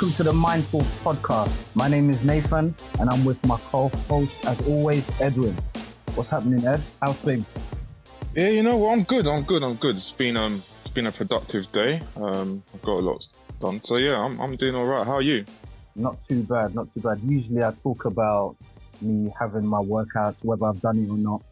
Welcome to the Mindful Podcast. My name is Nathan, and I'm with my co-host, as always, Edwin. What's happening, Ed? How's things? Yeah, you know what? I'm good. I'm good. I'm good. It's been um, it's been a productive day. Um, I've got a lot done. So yeah, I'm I'm doing all right. How are you? Not too bad. Not too bad. Usually, I talk about me having my workouts, whether I've done it or not,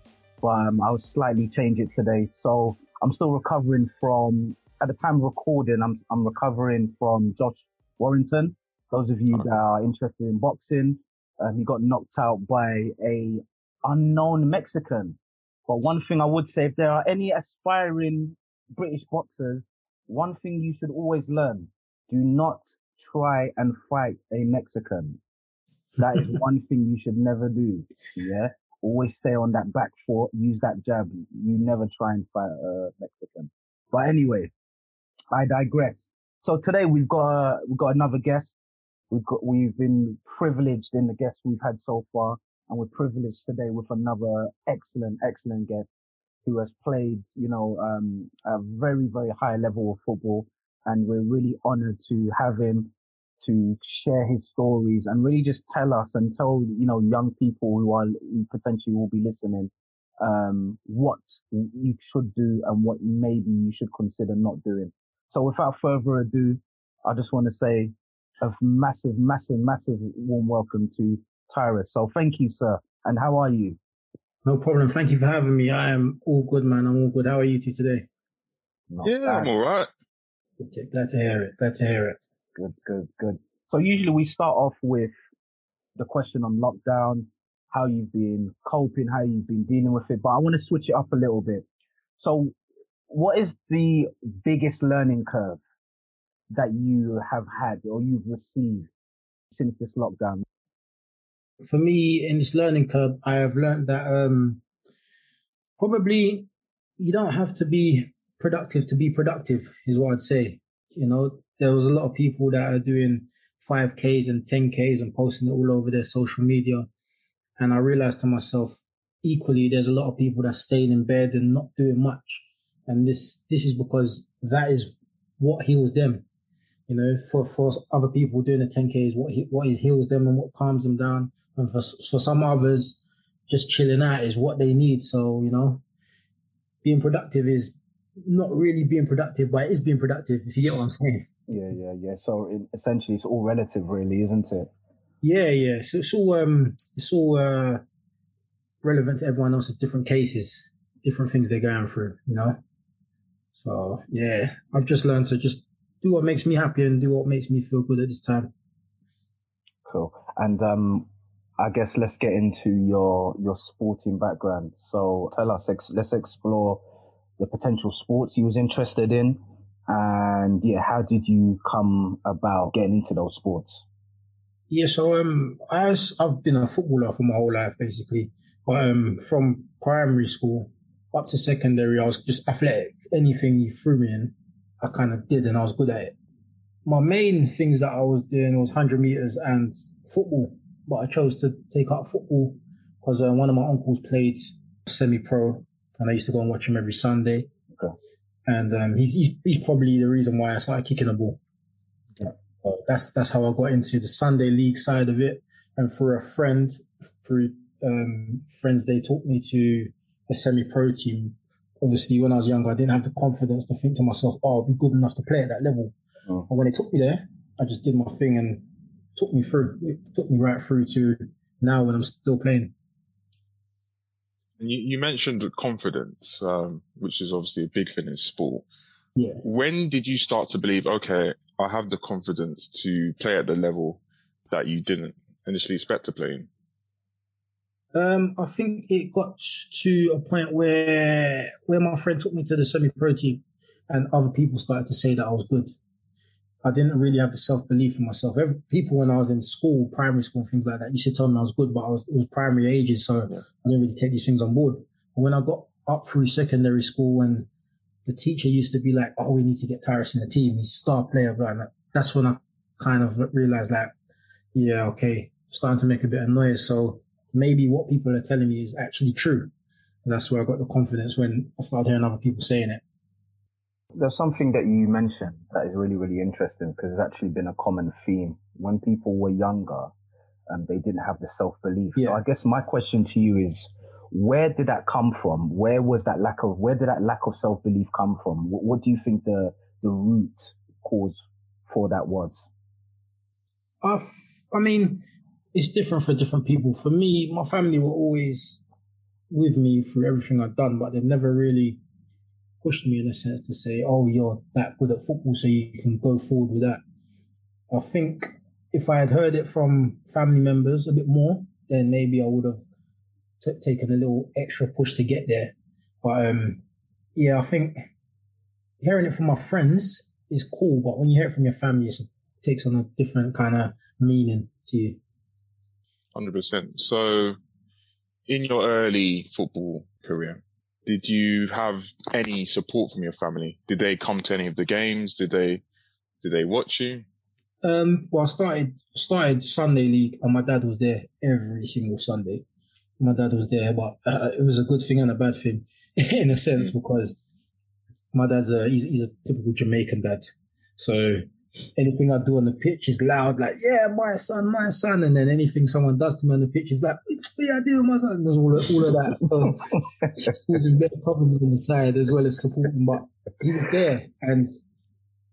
but um, I'll slightly change it today. So I'm still recovering from. At the time of recording, I'm I'm recovering from Josh Warrington. Those of you that are interested in boxing, um, he got knocked out by a unknown Mexican. But one thing I would say, if there are any aspiring British boxers, one thing you should always learn: do not try and fight a Mexican. That is one thing you should never do. Yeah, always stay on that back foot. Use that jab. You never try and fight a Mexican. But anyway, I digress. So today we've got uh, we've got another guest. We've got we've been privileged in the guests we've had so far, and we're privileged today with another excellent excellent guest who has played you know um, a very very high level of football, and we're really honoured to have him to share his stories and really just tell us and tell you know young people who are who potentially will be listening um, what you should do and what maybe you should consider not doing. So without further ado, I just want to say a massive, massive, massive warm welcome to Tyrus. So thank you, sir. And how are you? No problem. Thank you for having me. I am all good, man. I'm all good. How are you two today? Not yeah, bad. I'm all right. Glad to hear it. Glad to hear it. Good, good, good. So usually we start off with the question on lockdown, how you've been coping, how you've been dealing with it. But I want to switch it up a little bit. So what is the biggest learning curve that you have had or you've received since this lockdown? For me, in this learning curve, I have learned that um, probably you don't have to be productive to be productive, is what I'd say. You know, there was a lot of people that are doing 5Ks and 10Ks and posting it all over their social media. And I realized to myself, equally, there's a lot of people that stayed in bed and not doing much and this this is because that is what heals them. You know, for for other people doing the 10k is what he, what heals them and what calms them down, and for for some others, just chilling out is what they need. So you know, being productive is not really being productive, but it is being productive. If you get what I'm saying. Yeah, yeah, yeah. So it, essentially, it's all relative, really, isn't it? Yeah, yeah. So it's all um, it's all uh, relevant to everyone else's different cases, different things they're going through. You know. So yeah, I've just learned to just do what makes me happy and do what makes me feel good at this time. Cool. And um, I guess let's get into your your sporting background. So tell us, ex- let's explore the potential sports you was interested in, and yeah, how did you come about getting into those sports? Yeah, so um, as I've been a footballer for my whole life, basically, but um, from primary school up to secondary, I was just athletic anything you threw me in, I kind of did and I was good at it. My main things that I was doing was 100 meters and football, but I chose to take up football because uh, one of my uncles played semi pro and I used to go and watch him every Sunday. Okay. And um, he's, he's, he's probably the reason why I started kicking the ball. Yeah. Uh, that's that's how I got into the Sunday league side of it. And for a friend, through um, friends, they taught me to a semi pro team obviously when I was younger, I didn't have the confidence to think to myself, oh, I'll be good enough to play at that level. Oh. And when it took me there, I just did my thing and took me through. It took me right through to now when I'm still playing. You, you mentioned confidence, um, which is obviously a big thing in sport. Yeah. When did you start to believe, okay, I have the confidence to play at the level that you didn't initially expect to play in? Um, I think it got to a point where where my friend took me to the semi-pro team, and other people started to say that I was good. I didn't really have the self belief in myself. Every, people when I was in school, primary school, things like that, used to tell me I was good, but I was it was primary ages, so yeah. I didn't really take these things on board. But when I got up through secondary school, and the teacher used to be like, "Oh, we need to get Tyrus in the team. He's a star player," but that's when I kind of realized that, yeah, okay, I'm starting to make a bit of noise. So maybe what people are telling me is actually true. And that's where I got the confidence when I started hearing other people saying it. There's something that you mentioned that is really, really interesting because it's actually been a common theme. When people were younger, um, they didn't have the self belief. Yeah. So I guess my question to you is, where did that come from? Where was that lack of, where did that lack of self belief come from? What, what, do you think the, the root cause for that was? Uh, I mean, it's different for different people. For me, my family were always with me through everything I've done, but they never really pushed me in a sense to say, "Oh, you're that good at football, so you can go forward with that." I think if I had heard it from family members a bit more, then maybe I would have t- taken a little extra push to get there. But um, yeah, I think hearing it from my friends is cool, but when you hear it from your family, it takes on a different kind of meaning to you. Hundred percent. So, in your early football career, did you have any support from your family? Did they come to any of the games? Did they did they watch you? Um, well, I started started Sunday league, and my dad was there every single Sunday. My dad was there, but uh, it was a good thing and a bad thing in a sense mm. because my dad's a he's, he's a typical Jamaican dad, so anything I do on the pitch is loud, like, yeah, my son, my son. And then anything someone does to me on the pitch is like, yeah, I do my son. There's all of, all of that. So causing better problems on the side as well as supporting. But he was there. And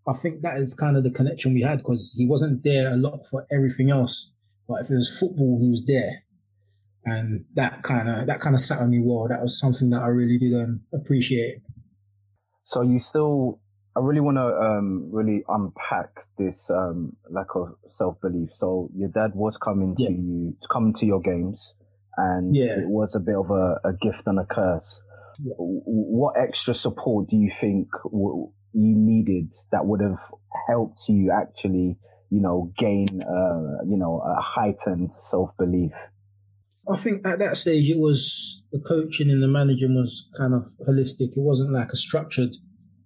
I think that is kind of the connection we had because he wasn't there a lot for everything else. But if it was football, he was there. And that kind of that kind of sat on me well. That was something that I really did um, appreciate. So you still I really want to um, really unpack this um, lack of self belief. So your dad was coming yeah. to you, coming to your games, and yeah. it was a bit of a, a gift and a curse. Yeah. What extra support do you think w- you needed that would have helped you actually, you know, gain, uh, you know, a heightened self belief? I think at that stage it was the coaching and the managing was kind of holistic. It wasn't like a structured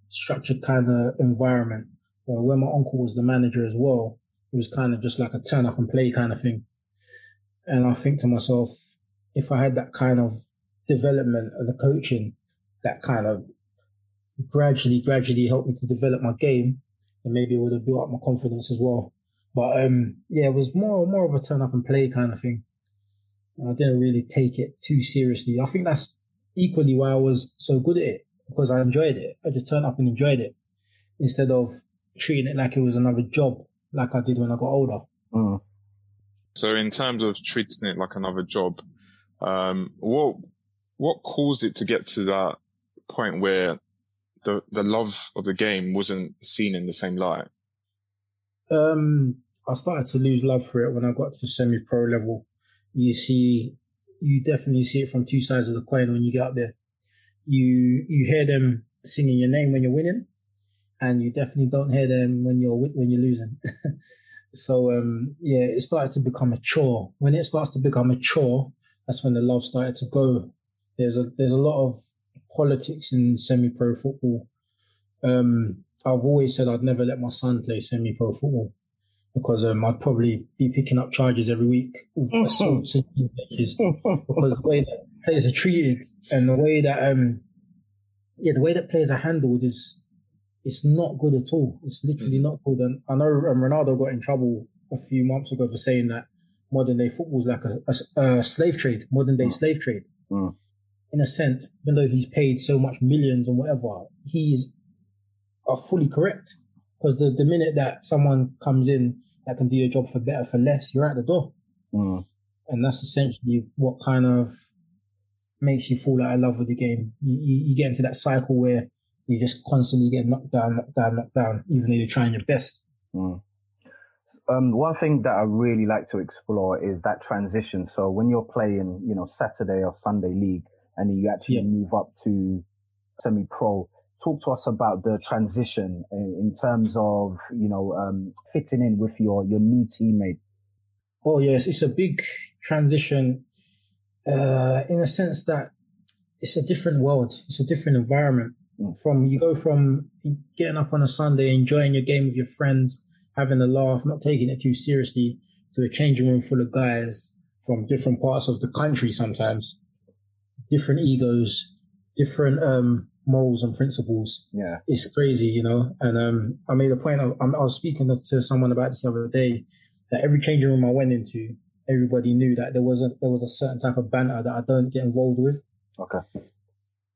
structured kind of environment. Where my uncle was the manager as well, it was kind of just like a turn up and play kind of thing. And I think to myself, if I had that kind of development and the coaching, that kind of gradually, gradually helped me to develop my game, and maybe it would have built up my confidence as well. But um, yeah, it was more more of a turn up and play kind of thing. I didn't really take it too seriously. I think that's equally why I was so good at it because I enjoyed it. I just turned up and enjoyed it instead of treating it like it was another job, like I did when I got older. Mm. So, in terms of treating it like another job, um, what what caused it to get to that point where the the love of the game wasn't seen in the same light? Um, I started to lose love for it when I got to semi-pro level. You see, you definitely see it from two sides of the coin when you get up there you you hear them singing your name when you're winning, and you definitely don't hear them when you're when you're losing. so um, yeah, it started to become a chore. When it starts to become a chore, that's when the love started to go. There's a there's a lot of politics in semi-pro football. Um, I've always said I'd never let my son play semi-pro football because um, I'd probably be picking up charges every week because the way that players are treated and the way that um yeah the way that players are handled is it's not good at all. It's literally mm. not good. And I know um, Ronaldo got in trouble a few months ago for saying that modern day football is like a, a, a, slave trade, modern day mm. slave trade. Mm. In a sense, even though he's paid so much millions and whatever, he's are fully correct. Because the, the minute that someone comes in that can do your job for better for less, you're at the door. Mm. And that's essentially what kind of makes you fall out of love with the game. You, you, you, get into that cycle where you just constantly get knocked down, knocked down, knocked down, even though you're trying your best. Mm. Um, one thing that I really like to explore is that transition. So when you're playing, you know, Saturday or Sunday league, and you actually yeah. move up to semi-pro, talk to us about the transition in, in terms of, you know, um, fitting in with your your new teammates. Oh yes, it's a big transition uh, in a sense that it's a different world. It's a different environment. Mm. From you go from getting up on a Sunday, enjoying your game with your friends, having a laugh, not taking it too seriously, to a changing room full of guys from different parts of the country. Sometimes different egos, different um, morals and principles. Yeah. It's crazy, you know. And um, I made a point of, I was speaking to someone about this the other day that every changing room I went into, everybody knew that there was a there was a certain type of banter that I don't get involved with. Okay.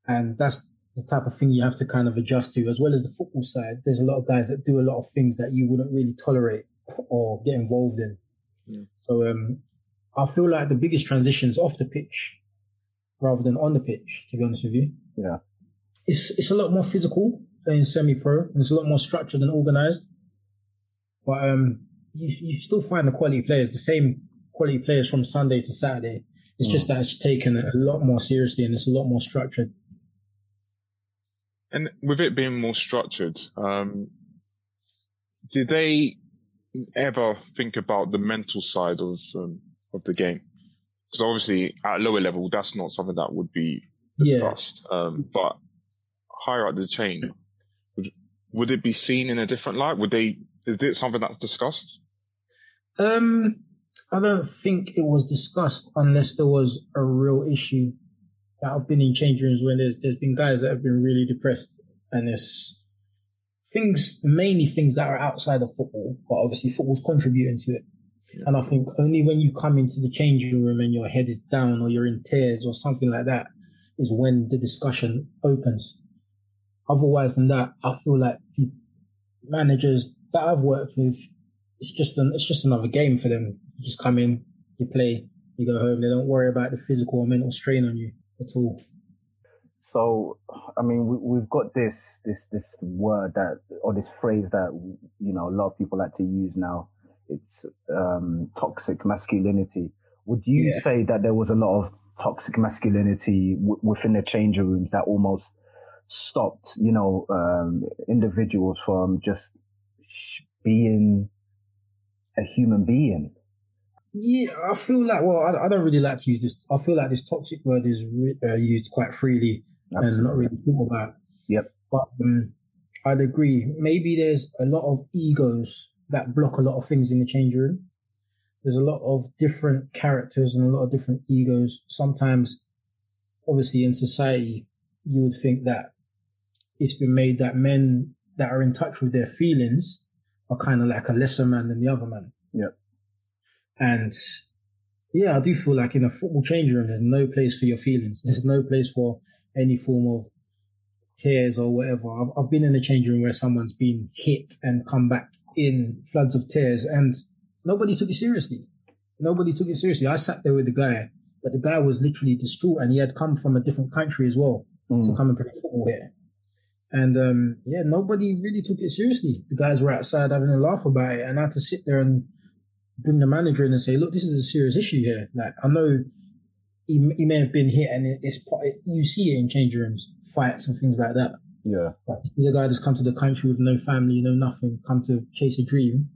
And that's the type of thing you have to kind of adjust to, as well as the football side. There's a lot of guys that do a lot of things that you wouldn't really tolerate or get involved in. Yeah. So um, I feel like the biggest transitions off the pitch rather than on the pitch, to be honest with you. Yeah. It's it's a lot more physical playing semi pro. It's a lot more structured and organized. But um you you still find the quality players, the same quality players from Sunday to Saturday. It's just that it's taken a lot more seriously and it's a lot more structured. And with it being more structured, um, did they ever think about the mental side of um, of the game? Because obviously, at a lower level, that's not something that would be Yeah. discussed. Um, but higher up the chain, would, would it be seen in a different light? Would they? Is it something that's discussed? Um, I don't think it was discussed unless there was a real issue. That I've been in change rooms when there's there's been guys that have been really depressed, and there's things mainly things that are outside of football, but obviously football's contributing to it. Yeah. And I think only when you come into the changing room and your head is down or you're in tears or something like that is when the discussion opens. Otherwise than that, I feel like managers that I've worked with, it's just an it's just another game for them. You just come in, you play, you go home. They don't worry about the physical or mental strain on you at all. So, I mean, we, we've got this this this word that or this phrase that you know a lot of people like to use now. It's um, toxic masculinity. Would you Yeah. say that there was a lot of toxic masculinity w- within the changing rooms that almost stopped, you know, um, individuals from just sh- being a human being? Yeah, I feel like well, I, I don't really like to use this. I feel like this toxic word is re- uh, used quite freely and not really thought about. Yep. But um, I'd agree. Maybe there's a lot of egos that block a lot of things in the change room. There's a lot of different characters and a lot of different egos. Sometimes, obviously, in society, you would think that it's been made that men that are in touch with their feelings are kind of like a lesser man than the other man. Yep. And yeah, I do feel like in a football change room, there's no place for your feelings. There's no place for any form of tears or whatever. I've, I've been in a change room where someone's been hit and come back in floods of tears and nobody took it seriously. Nobody took it seriously. I sat there with the guy, but the guy was literally distraught and he had come from a different country as well to Mm. come and play football here. And um, yeah, nobody really took it seriously. The guys were outside having a laugh about it, and I had to sit there and bring the manager in and say, "Look, this is a serious issue here. Like, I know he, he may have been hit, and it's part- you see it in change rooms, fights and things like that. Yeah. But he's a guy that's come to the country with no family, no nothing, come to chase a dream,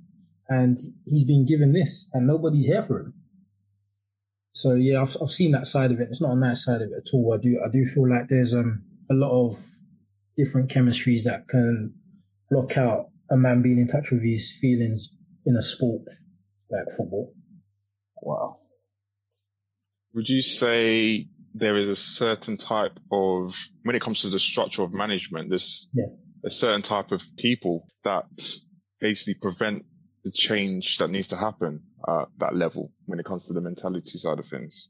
and he's been given this, and nobody's here for him. So yeah, I've I've seen that side of it. It's not a nice side of it at all. I do I do feel like there's um a lot of different chemistries that can block out a man being in touch with his feelings in a sport like football. Wow. Would you say there is a certain type of, when it comes to the structure of management, there's Yeah. a certain type of people that basically prevent the change that needs to happen at that level when it comes to the mentality side of things?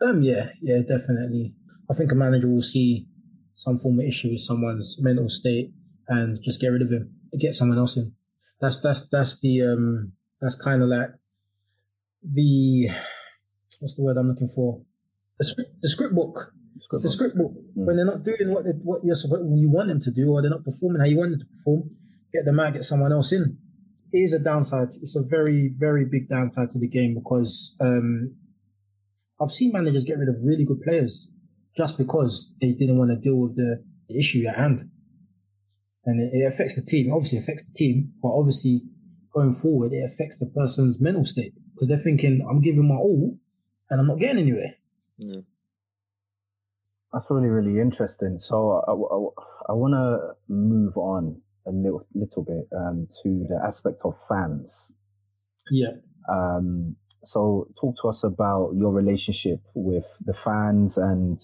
Um, yeah, yeah, definitely. I think a manager will see some form of issue with someone's mental state and just get rid of him, get someone else in. That's that's that's the um that's kind of like the what's the word I'm looking for? The script, the script book. It's the script book. Mm. When they're not doing what they, what you're supposed you want them to do, or they're not performing how you want them to perform, get them out, get someone else in. It is a downside. It's a very very big downside to the game because um I've seen managers get rid of really good players just because they didn't want to deal with the, the issue at hand. And it, it affects the team. Obviously, it affects the team, but obviously, going forward, it affects the person's mental state because they're thinking, I'm giving my all and I'm not getting anywhere. Yeah. That's really, really interesting. So I, I, want to move on a little, little bit um, to the aspect of fans. Yeah. Um, so talk to us about your relationship with the fans and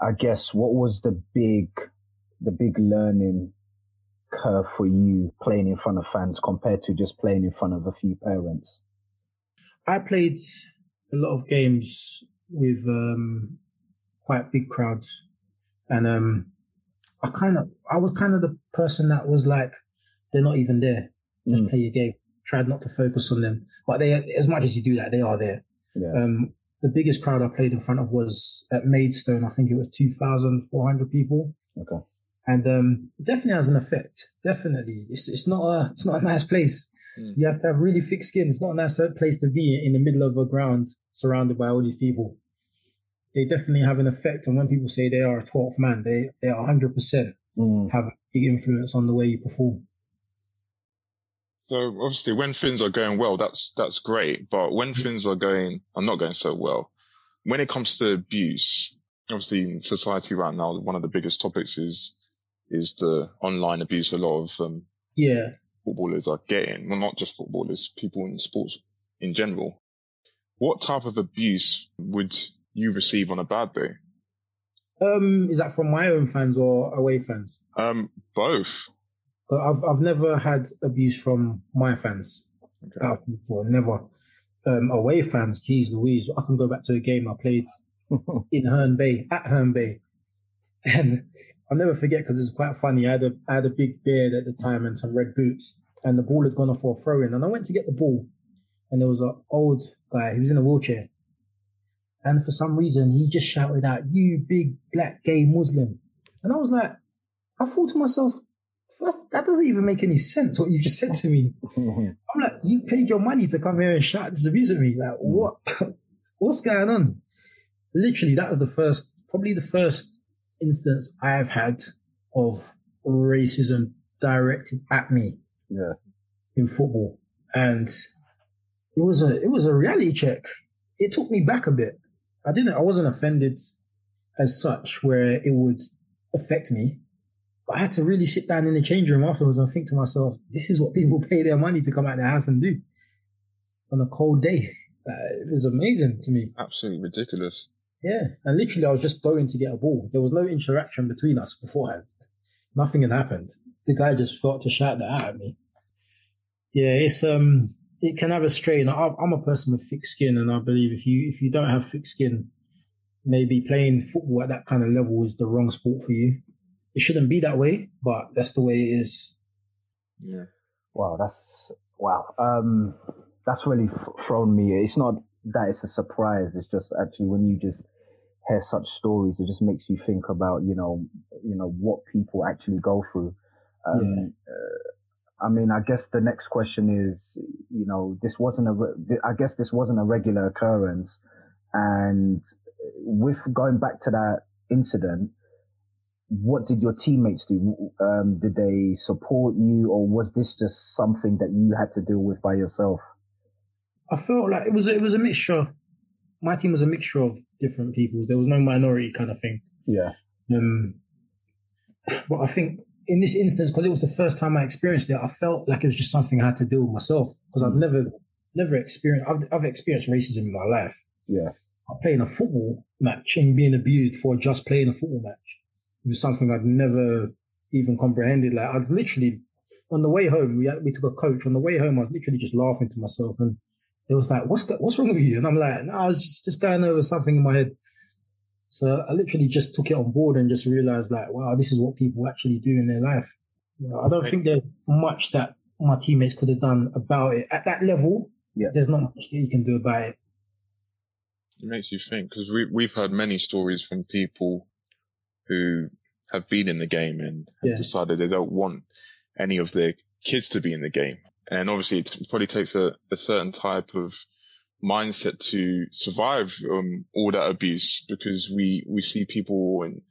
I guess what was the big the big learning curve for you playing in front of fans compared to just playing in front of a few parents? I played a lot of games with um, quite big crowds, and um, I kind of I was kind of the person that was like, they're not even there. Just mm. play your game. Tried not to focus on them, but they as much as you do that, they are there. Yeah. Um, the biggest crowd I played in front of was at Maidstone. I think it was two thousand four hundred people. Okay. And um, definitely has an effect. Definitely, it's it's not a it's not a nice place. Mm. You have to have really thick skin. It's not a nice place to be in the middle of a ground surrounded by all these people. They definitely have an effect. And when people say they are a 12th man, they, they are 100% mm. have a big influence on the way you perform. So obviously, when things are going well, that's that's great. But when mm. things are going, are not going so well, when it comes to abuse, obviously in society right now, one of the biggest topics is is the online abuse. A lot of um, yeah footballers are getting. Well, not just footballers, people in sports in general. What type of abuse would you receive on a bad day? Um, is that from my own fans or away fans? Um, both. I've I've never had abuse from my fans. Okay. Before, never. Um, away fans, geez Louise, I can go back to a game I played in Herne Bay, at Herne Bay. And I'll never forget because it's quite funny. I had a I had a big beard at the time and some red boots, and the ball had gone off for a throw in. And I went to get the ball, and there was an old guy. He was in a wheelchair, and for some reason he just shouted out, "You big black gay Muslim!" And I was like, I thought to myself, first that doesn't even make any sense what you just said to me. I'm like, you paid your money to come here and shout this abuse at me. Like, hmm. what? What's going on? Literally, that was the first, probably the first instance I have had of racism directed at me. Yeah. In football. And it was a it was a reality check. It took me back a bit. I didn't I wasn't offended as such where it would affect me. But I had to really sit down in the change room afterwards and think to myself, this is what people pay their money to come out of their house and do on a cold day. Uh, it was amazing to me. Absolutely ridiculous. Yeah, and literally, I was just going to get a ball. There was no interaction between us beforehand. Nothing had happened. The guy just thought to shout that out at me. Yeah, it's um, it can have a strain. I'm a person with thick skin, and I believe if you if you don't have thick skin, maybe playing football at that kind of level is the wrong sport for you. It shouldn't be that way, but that's the way it is. Yeah. Wow, that's wow. Um, that's really thrown me. It's not that it's a surprise. It's just actually when you just hear such stories, it just makes you think about you know you know what people actually go through. Um, yeah. uh, I mean, I guess the next question is, you know, this wasn't a, re- I guess this wasn't a regular occurrence, and with going back to that incident, what did your teammates do? Um, did they support you, or was this just something that you had to deal with by yourself? I felt like it was it was a mixture. My team was a mixture of different people. There was no minority kind of thing. Yeah. Um, but I think in this instance, because it was the first time I experienced it, I felt like it was just something I had to deal with myself because I've mm. never never experienced. I've I've experienced racism in my life. Yeah. Playing a football match and being abused for just playing a football match. It was something I'd never even comprehended. Like I was literally on the way home. We had, we took a coach on the way home. I was literally just laughing to myself and it was like, what's what's wrong with you? And I'm like, no, I was just, just going over something in my head. So I literally just took it on board and just realized like, wow, this is what people actually do in their life. You know, I don't think there's much that my teammates could have done about it at that level. Yeah. There's not much that you can do about it. It makes you think because we, we've heard many stories from people who have been in the game and have yeah. decided they don't want any of their kids to be in the game and obviously it probably takes a, a certain type of mindset to survive um, all that abuse because we we see people in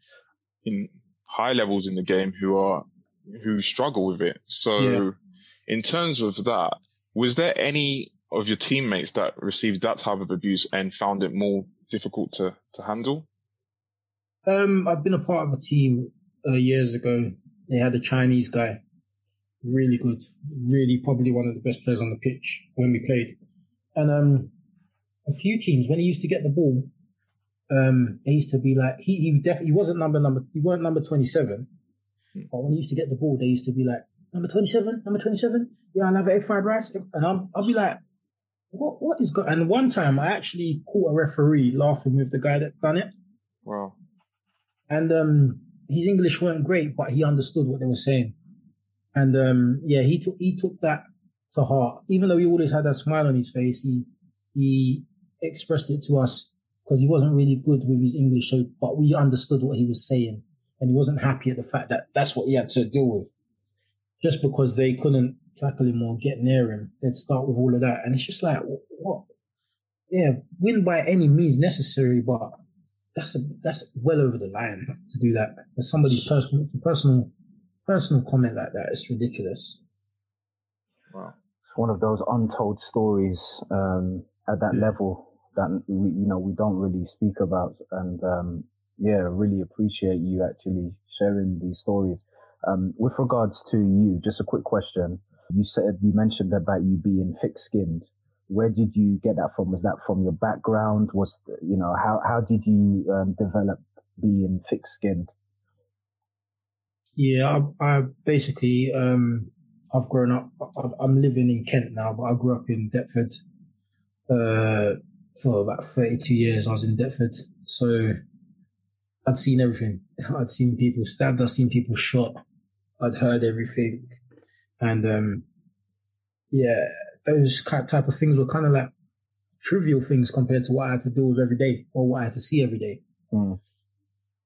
in high levels in the game who are who struggle with it. So yeah. in terms of that, was there any of your teammates that received that type of abuse and found it more difficult to to handle? Um, I've been a part of a team uh, years ago. They had a Chinese guy really good, really probably one of the best players on the pitch when we played. And um, a few teams when he used to get the ball, um, they used to be like he he definitely he wasn't number number he weren't number twenty seven. But when he used to get the ball, they used to be like, number 27, number 27, yeah, I'll have egg fried rice. And I'm, I'll be like, what, what is going And one time I actually caught a referee laughing with the guy that done it. Wow. And um, his English weren't great, but he understood what they were saying. And um, yeah, he took he took that to heart. Even though he always had that smile on his face, he he expressed it to us because he wasn't really good with his English, but we understood what he was saying, and he wasn't happy at the fact that that's what he had to deal with. Just because they couldn't tackle him or get near him, they'd start with all of that, and it's just like what? Yeah, win by any means necessary, but that's a that's well over the line to do that. As somebody's personal, it's a personal personal comment like that. It's ridiculous. Wow, it's one of those untold stories um, at that yeah. level that we you know we don't really speak about, and um, yeah, really appreciate you actually sharing these stories. Um, with regards to you, just a quick question. You said you mentioned about you being thick-skinned where did you get that from? Was that from your background? Was you know how how did you um, develop being thick skinned? Yeah, I, I basically um, I've grown up. I'm living in Kent now, but I grew up in Deptford. Uh, for about 32 years, I was in Deptford, so I'd seen everything. I'd seen people stabbed. I'd seen people shot. I'd heard everything, and um, yeah, those type of things were kind of like trivial things compared to what I had to deal with every day or what I had to see every day. Mm.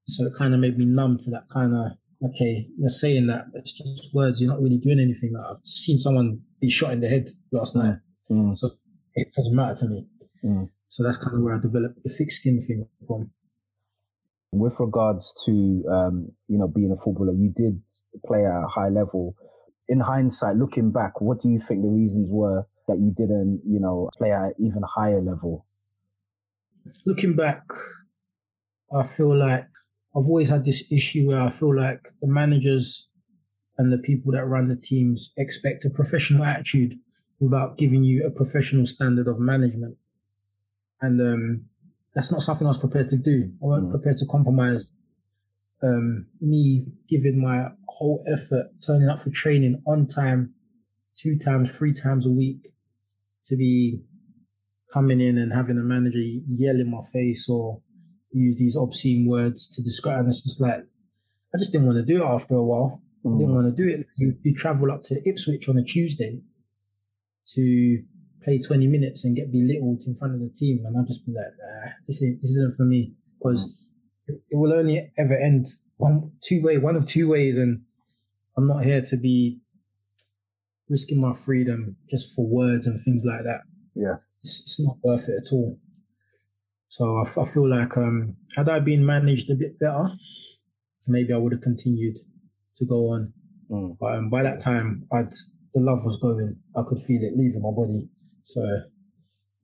So it kind of made me numb to that kind of, okay, you're saying that, it's just words. You're not really doing anything. Like I've seen someone be shot in the head last night. Mm. So it doesn't matter to me. Mm. So that's kind of where I developed the thick skin thing from. With regards to, um, you know, being a footballer, you did play at a high level. In hindsight, looking back, what do you think the reasons were that you didn't, you know, play at an even higher level? Looking back, I feel like I've always had this issue where I feel like the managers and the people that run the teams expect a professional attitude without giving you a professional standard of management. And um, that's not something I was prepared to do. I wasn't mm. prepared to compromise um, me giving my whole effort, turning up for training on time, two times, three times a week, to be coming in and having a manager yell in my face or use these obscene words to describe. And it's just like, I just didn't want to do it after a while. Mm. I didn't mm. want to do it. You, you travel up to Ipswich on a Tuesday to play 20 minutes and get belittled in front of the team. And I'll just be like, nah, this, is, this isn't for me because mm. it will only ever end one, two way, one of two ways. And I'm not here to be risking my freedom just for words and things like that. Yeah, it's, it's not worth it at all. So I, I feel like um, had I been managed a bit better, maybe I would have continued to go on. Mm. But um, by that time, I'd the love was going. I could feel it leaving my body. So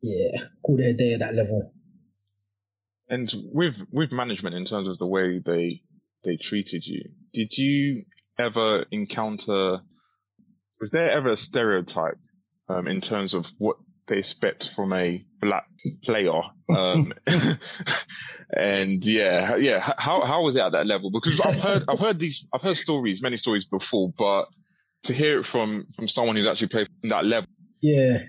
yeah, called it a day at that level. And with with management in terms of the way they they treated you, did you ever encounter was there ever a stereotype um, in terms of what they expect from a black player? Um, and yeah, yeah, how how was it at that level? Because I've heard I've heard these I've heard stories, many stories before, but to hear it from from someone who's actually played from that level. Yeah.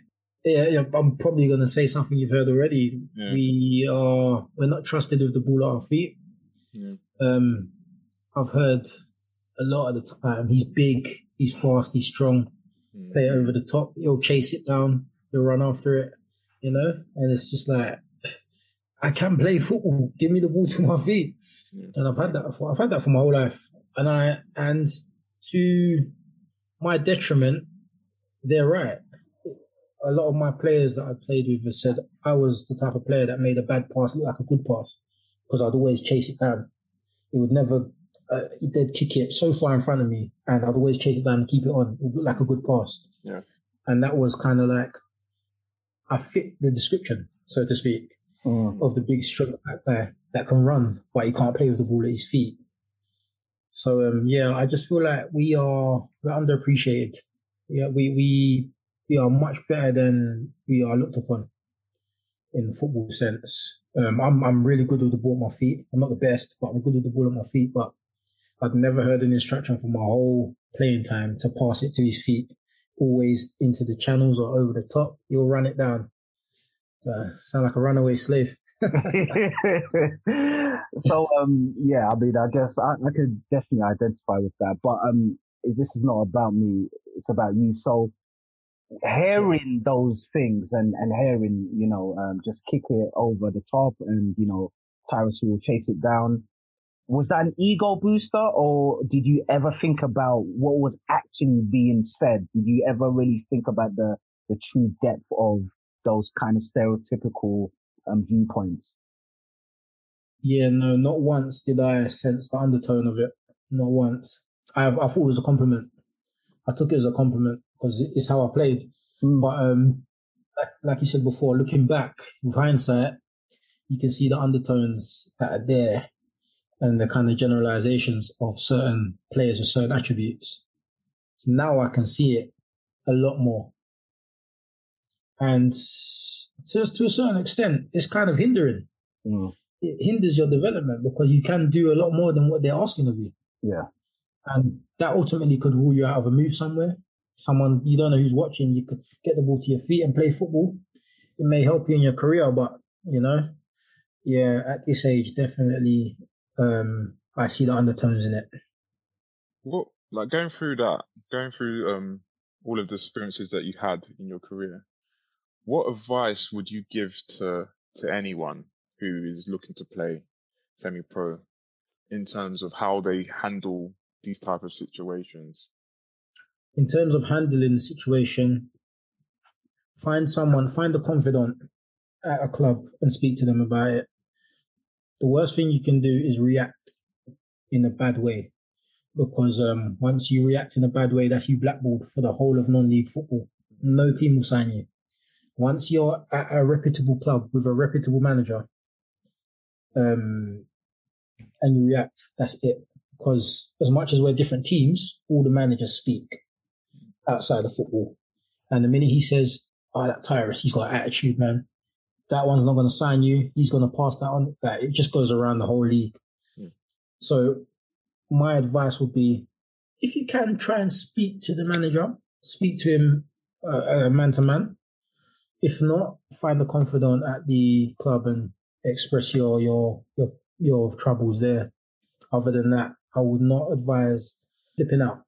Yeah, I'm probably going to say something you've heard already. Yeah. We are we're not trusted with the ball at our feet. Yeah. Um, I've heard a lot of the time he's big, He's fast. He's strong. Mm. Play it over the top. He'll chase it down. He'll run after it. You know, and it's just like I can't play football. Give me the ball to my feet. And I've had that. For, I've had that for my whole life. And I and to my detriment, they're right. A lot of my players that I played with have said I was the type of player that made a bad pass look like a good pass because I'd always chase it down. It would never uh, they'd kick it so far in front of me, and I'd always chase it down and keep it on. It like a good pass. Yeah. And that was kind of like I fit the description, so to speak, mm. of the big strong guy that can run, but he can't play with the ball at his feet. So um, yeah, I just feel like we are we're underappreciated. Yeah, we we we are much better than we are looked upon in football sense. Um, I'm I'm really good with the ball at my feet. I'm not the best, but I'm good with the ball at my feet. But I've never heard an instruction for my whole playing time to pass it to his feet, always into the channels or over the top. you'll run it down. So, sound like a runaway slave. so um yeah, I mean I guess I, I could definitely identify with that. But um this is not about me, it's about you. So hearing those things and, and hearing, you know, um, just kick it over the top and, you know, Tyrus will chase it down. Was that an ego booster or did you ever think about what was actually being said? Did you ever really think about the, the true depth of those kind of stereotypical um, viewpoints? Yeah, no, not once did I sense the undertone of it. Not once. I, I thought it was a compliment. I took it as a compliment because it's how I played. Mm. But um, like, like you said before, looking back with hindsight, you can see the undertones that are there and the kind of generalizations of certain players with certain attributes. So now I can see it a lot more. And so to a certain extent, it's kind of hindering. Mm. It hinders your development because you can do a lot more than what they're asking of you. Yeah. And that ultimately could rule you out of a move somewhere someone you don't know who's watching, you could get the ball to your feet and play football. It may help you in your career, but you know, yeah, at this age, definitely, um, I see the undertones in it. What, like going through that, going through um, all of the experiences that you had in your career, what advice would you give to to anyone who is looking to play semi-pro in terms of how they handle these type of situations? in terms of handling the situation, find someone, find a confidant at a club and speak to them about it. The worst thing you can do is react in a bad way because um, once you react in a bad way, that's you blackballed for the whole of non-league football. No team will sign you. Once you're at a reputable club with a reputable manager, um, and you react, that's it. Because as much as we're different teams, all the managers speak outside of football. And the minute he says, "Oh, that Tyrus, he's got attitude, man. That one's not going to sign you. He's going to pass that on." That it just goes around the whole league. So, my advice would be, if you can, try and speak to the manager, speak to him uh, man to man. If not, find a confidant at the club and express your your your your troubles there. Other than that, I would not advise flipping out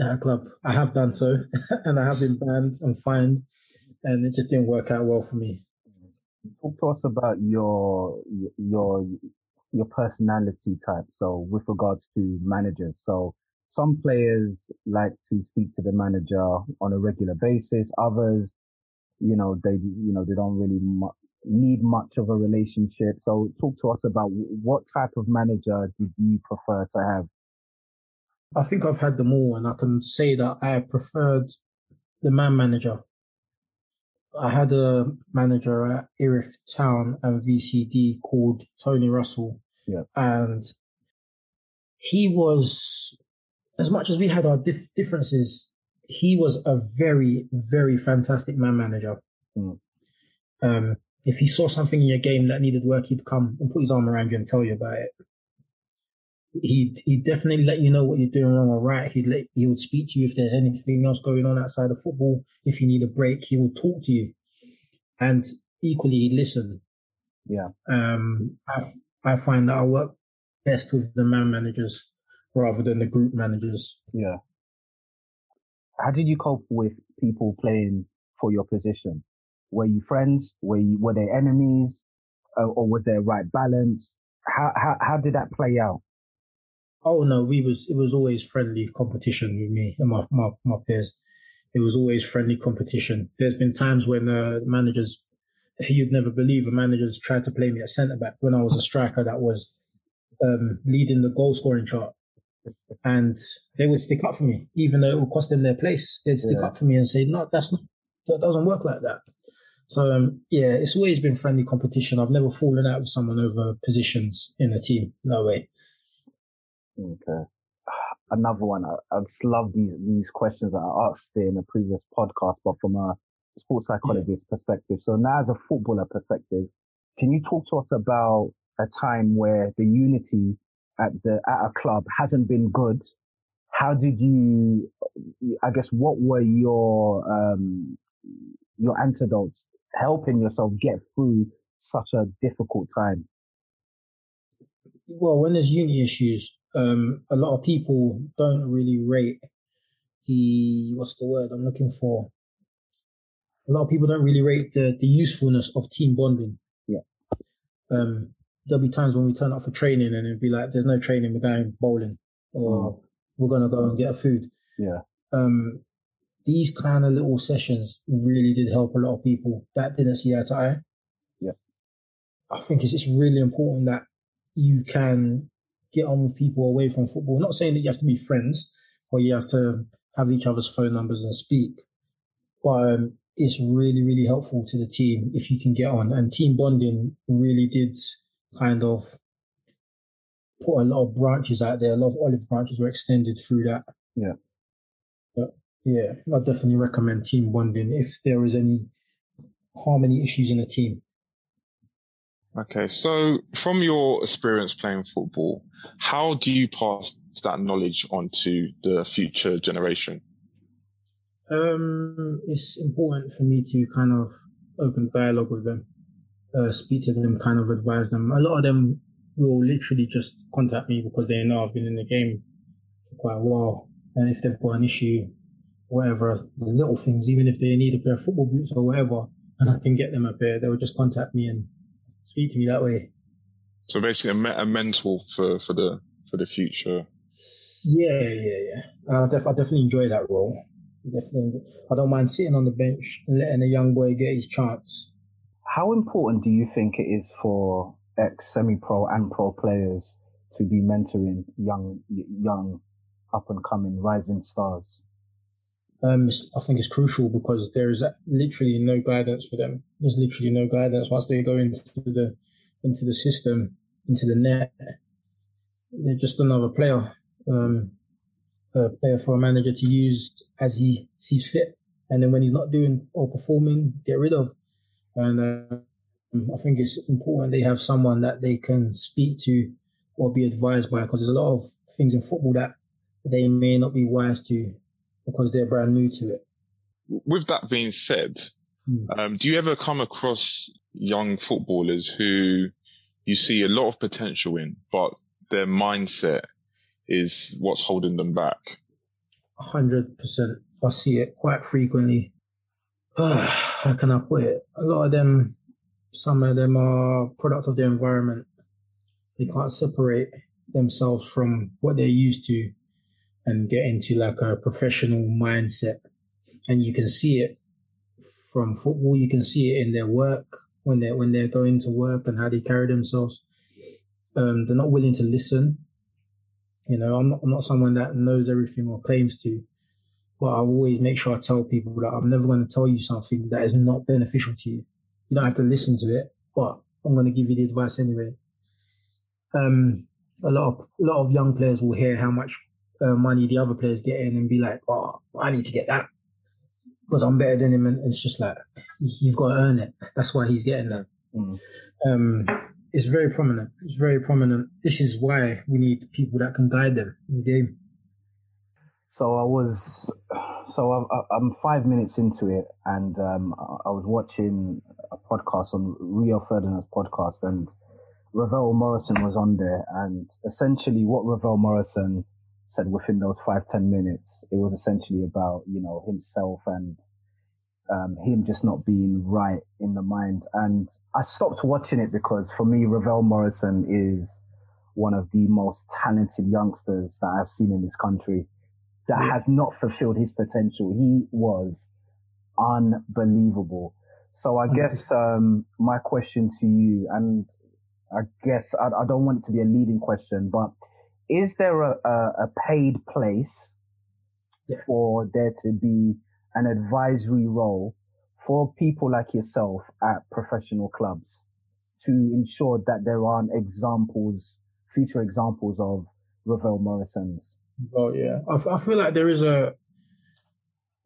at a club. I have done so, and I have been banned and fined, and it just didn't work out well for me. Talk to us about your your your personality type. So, with regards to managers, so some players like to speak to the manager on a regular basis. Others, you know, they you know they don't really mu- need much of a relationship. So, talk to us about what type of manager did you prefer to have I think I've had them all, and I can say that I preferred the man manager. I had a manager at Erith Town and VCD called Tony Russell. Yeah. And he was, as much as we had our dif- differences, he was a very, very fantastic man manager. Mm. Um, if he saw something in your game that needed work, he'd come and put his arm around you and tell you about it he he definitely let you know what you're doing wrong or right. He'd let he would speak to you if there's anything else going on outside of football. If you need a break, he will talk to you, and equally he'd listen. Yeah. Um, I I find that I work best with the man managers rather than the group managers. Yeah. How did you cope with people playing for your position? Were you friends? Were you were they enemies, uh, or was there a right balance? How how how did that play out? Oh no, we was it was always friendly competition with me and my my, my peers. It was always friendly competition. There's been times when uh, managers, you'd never believe, a managers tried to play me at centre back when I was a striker that was um, leading the goal scoring chart, and they would stick up for me, even though it would cost them their place. They'd stick yeah. up for me and say, "No, that's not that doesn't work like that." So um, yeah, it's always been friendly competition. I've never fallen out with someone over positions in a team. No way. Okay. Another one. I, I just love these these questions that I asked in a previous podcast, but from a sports psychologist yeah. perspective. So now, as a footballer perspective, can you talk to us about a time where the unity at the at a club hasn't been good, how did you? I guess what were your um, your antidotes helping yourself get through such a difficult time? Well, when there's unity issues, um, a lot of people don't really rate the what's the word I'm looking for. A lot of people don't really rate the the usefulness of team bonding. Yeah. Um, there'll be times when we turn up for training and it'll be like, "There's no training, we're going bowling," or mm. "We're gonna go and get a food." Yeah. Um, these kind of little sessions really did help a lot of people that didn't see eye to eye. Yeah. I think it's, it's really important that you can get on with people away from football. not saying that you have to be friends or you have to have each other's phone numbers and speak, but um, it's really, really helpful to the team if you can get on. And team bonding really did kind of put a lot of branches out there. A lot of olive branches were extended through that. Yeah. But yeah, I definitely recommend team bonding if there is any harmony issues in a team. Okay, so from your experience playing football, how do you pass that knowledge on to the future generation? Um, it's important for me to kind of open dialogue with them, uh, speak to them, kind of advise them. A lot of them will literally just contact me because they know I've been in the game for quite a while, and if they've got an issue, whatever, the little things, even if they need a pair of football boots or whatever, and I can get them a pair, they will just contact me and speak to me that way. So basically, a, me- a mentor for, for the for the future. Yeah, yeah, yeah. I, def- I definitely enjoy that role. Definitely, I don't mind sitting on the bench and letting a young boy get his chance. How important do you think it is for ex semi-pro and pro players to be mentoring young, young, up and coming rising stars? Um, I think it's crucial because there is literally no guidance for them. There's literally no guidance once they go into the into the system, into the net. They're just another player, um, a player for a manager to use as he sees fit. And then when he's not doing or performing, get rid of. And uh, I think it's important they have someone that they can speak to or be advised by because there's a lot of things in football that they may not be wise to because they're brand new to it. With that being said, hmm. um, do you ever come across young footballers who you see a lot of potential in, but their mindset is what's holding them back? hundred percent. I see it quite frequently. how can I put it? A lot of them, some of them are product of their environment. They can't separate themselves from what they're used to and get into like a professional mindset. And you can see it from football. You can see it in their work when they're when they're going to work and how they carry themselves. Um, they're not willing to listen. You know, I'm not, I'm not someone that knows everything or claims to, but I always make sure I tell people that I'm never going to tell you something that is not beneficial to you. You don't have to listen to it, but I'm going to give you the advice anyway. Um, a lot of a lot of young players will hear how much uh, money the other players get in and be like, oh, I need to get that because I'm better than him. And it's just like, you've got to earn it. That's why he's getting that. Mm. Um, it's very prominent. It's very prominent. This is why we need people that can guide them in the game. So I was, so I'm five minutes into it, and um, I was watching a podcast on Rio Ferdinand's podcast, and Ravel Morrison was on there, and essentially what Ravel Morrison said within those five ten minutes, it was essentially about you know himself and um, him just not being right in the mind. And I stopped watching it because for me, Ravel Morrison is one of the most talented youngsters that I've seen in this country that yeah. has not fulfilled his potential. He was unbelievable. So I guess um, my question to you, and I guess I, I, don't want it to be a leading question, but is there a, a, a paid place yeah. for there to be an advisory role for people like yourself at professional clubs to ensure that there aren't examples, future examples of Ravel Morrison's? Oh yeah, I, I feel like there is a,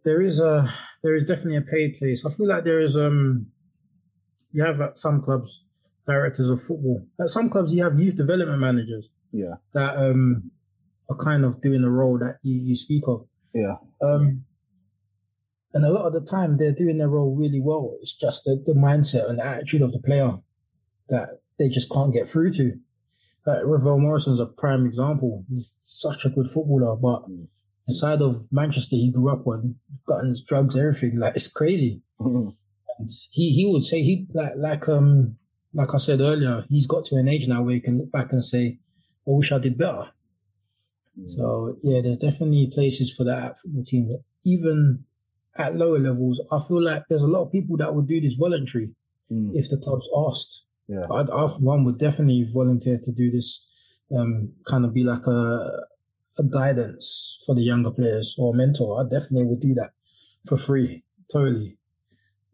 there is a, there is definitely a paid place. I feel like there is um, you have at some clubs directors of football. At some clubs you have youth development managers. Yeah. That um are kind of doing the role that you, you speak of. Yeah. Um and a lot of the time they're doing their role really well. It's just the, the mindset and the attitude of the player that they just can't get through to. Like Ravel Morrison's a prime example. He's such a good footballer, but Mm. inside of Manchester he grew up on, guns, drugs, everything. Like it's crazy. Mhm. And he he would say he like like um like I said earlier, he's got to an age now where he can look back and say, I wish I did better. So yeah, there's definitely places for that at football teams. Even at lower levels, I feel like there's a lot of people that would do this voluntary Mm. if the club's asked. Yeah. I, I one would definitely volunteer to do this, um, kind of be like a a guidance for the younger players or mentor. I definitely would do that for free, totally.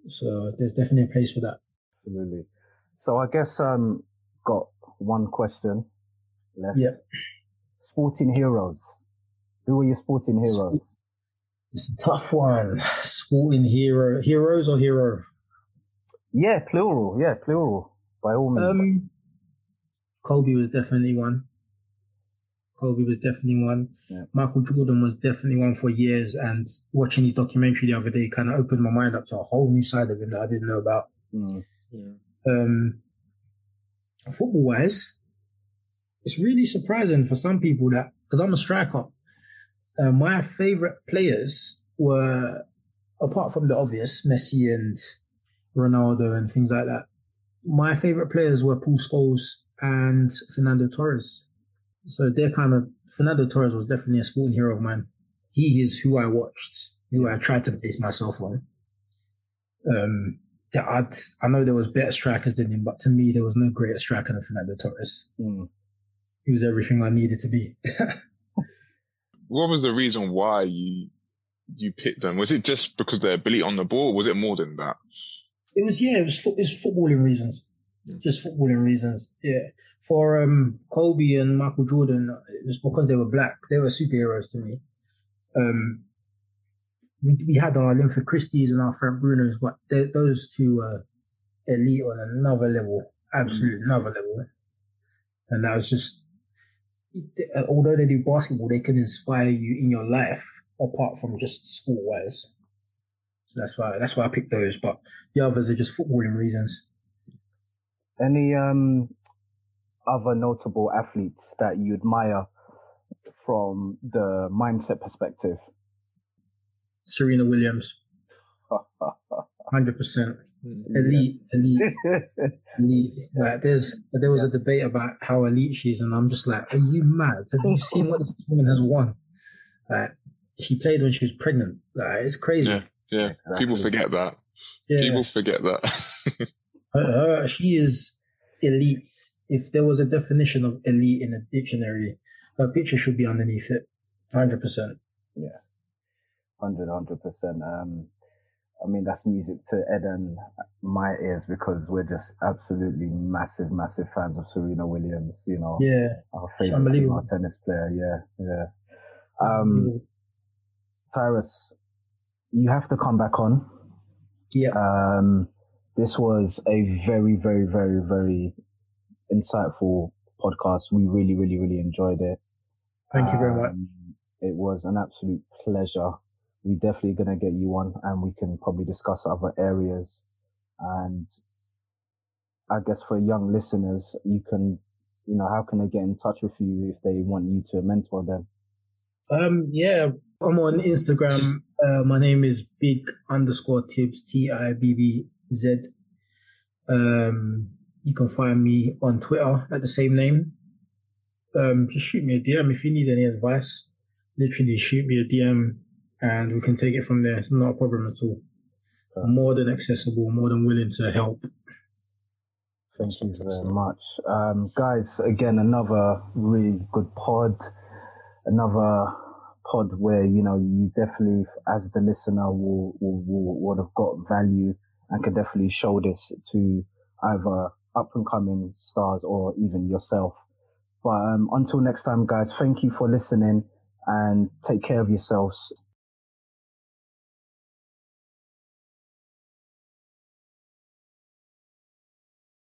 So there's definitely a place for that. Absolutely. So I guess um got one question left. Yep. Sporting heroes. Who are your sporting heroes? It's a tough one. Sporting hero, heroes or hero? Yeah, plural. Yeah, plural. By all means. Um, Kobe was definitely one. Kobe was definitely one. Yeah. Michael Jordan was definitely one for years. And watching his documentary the other day kind of opened my mind up to a whole new side of him that I didn't know about. Mm. Yeah. Um, football wise, it's really surprising for some people that because I'm a striker. Uh, my favorite players were, apart from the obvious, Messi and Ronaldo and things like that. My favorite players were Paul Scholes and Fernando Torres. So they're kind of Fernando Torres was definitely a sporting hero of mine. He is who I watched, who I tried to base myself on. Um, that I'd, I know there was better strikers than him, but to me there was no greater striker than Fernando Torres. Mm. He was everything I needed to be. What was the reason why you you picked them? Was it just because their ability on the ball, or was it more than that? It was yeah, it was fo- it's footballing reasons, Yeah. just footballing reasons. Yeah, for um Kobe and Michael Jordan, it was because they were black. They were superheroes to me. Um, we we had our Linford Christies and our Frank Brunos, but they, those two were elite on another level, absolute another level. And that was just, although they do basketball, they can inspire you in your life apart from just school wise. So that's why that's why I picked those. But the others are just footballing reasons. Any um other notable athletes that you admire from the mindset perspective? Serena Williams, hundred percent elite, elite, elite. Like there's there was a debate about how elite she is, and I'm just like, are you mad? Have you seen what this woman has won? Like she played when she was pregnant. Like it's crazy. Yeah, yeah. People forget that. Yeah. People forget that. Her, her- she is elite. If there was a definition of elite in a dictionary, her picture should be underneath it. Hundred percent. Yeah. Hundred, hundred percent. Um, I mean that's music to Ed and my ears because we're just absolutely massive, massive fans of Serena Williams. You know, Yeah. our favorite female tennis player. Yeah, yeah. Um, Tyrus, you have to come back on. yeah. Um, this was a very, very, very, very insightful podcast. We really, really, really enjoyed it. Thank you very much. Um, It was an absolute pleasure. We're definitely going to get you on and we can probably discuss other areas. And I guess for young listeners, you can, you know, how can they get in touch with you if they want you to mentor them? Um, yeah, I'm on Instagram. Uh, my name is big underscore tips, T I B B Z. Um, you can find me on Twitter at the same name. Um, just shoot me a DM if you need any advice. Literally shoot me a DM and we can take it from there. It's not a problem at all. More than accessible, more than willing to help. Thank you very much. Um, guys, again, another really good pod. Another pod where, you know, you definitely, as the listener, will, will, will, would have got value and could definitely show this to either up and coming stars or even yourself. But um, until next time, guys, thank you for listening and take care of yourselves.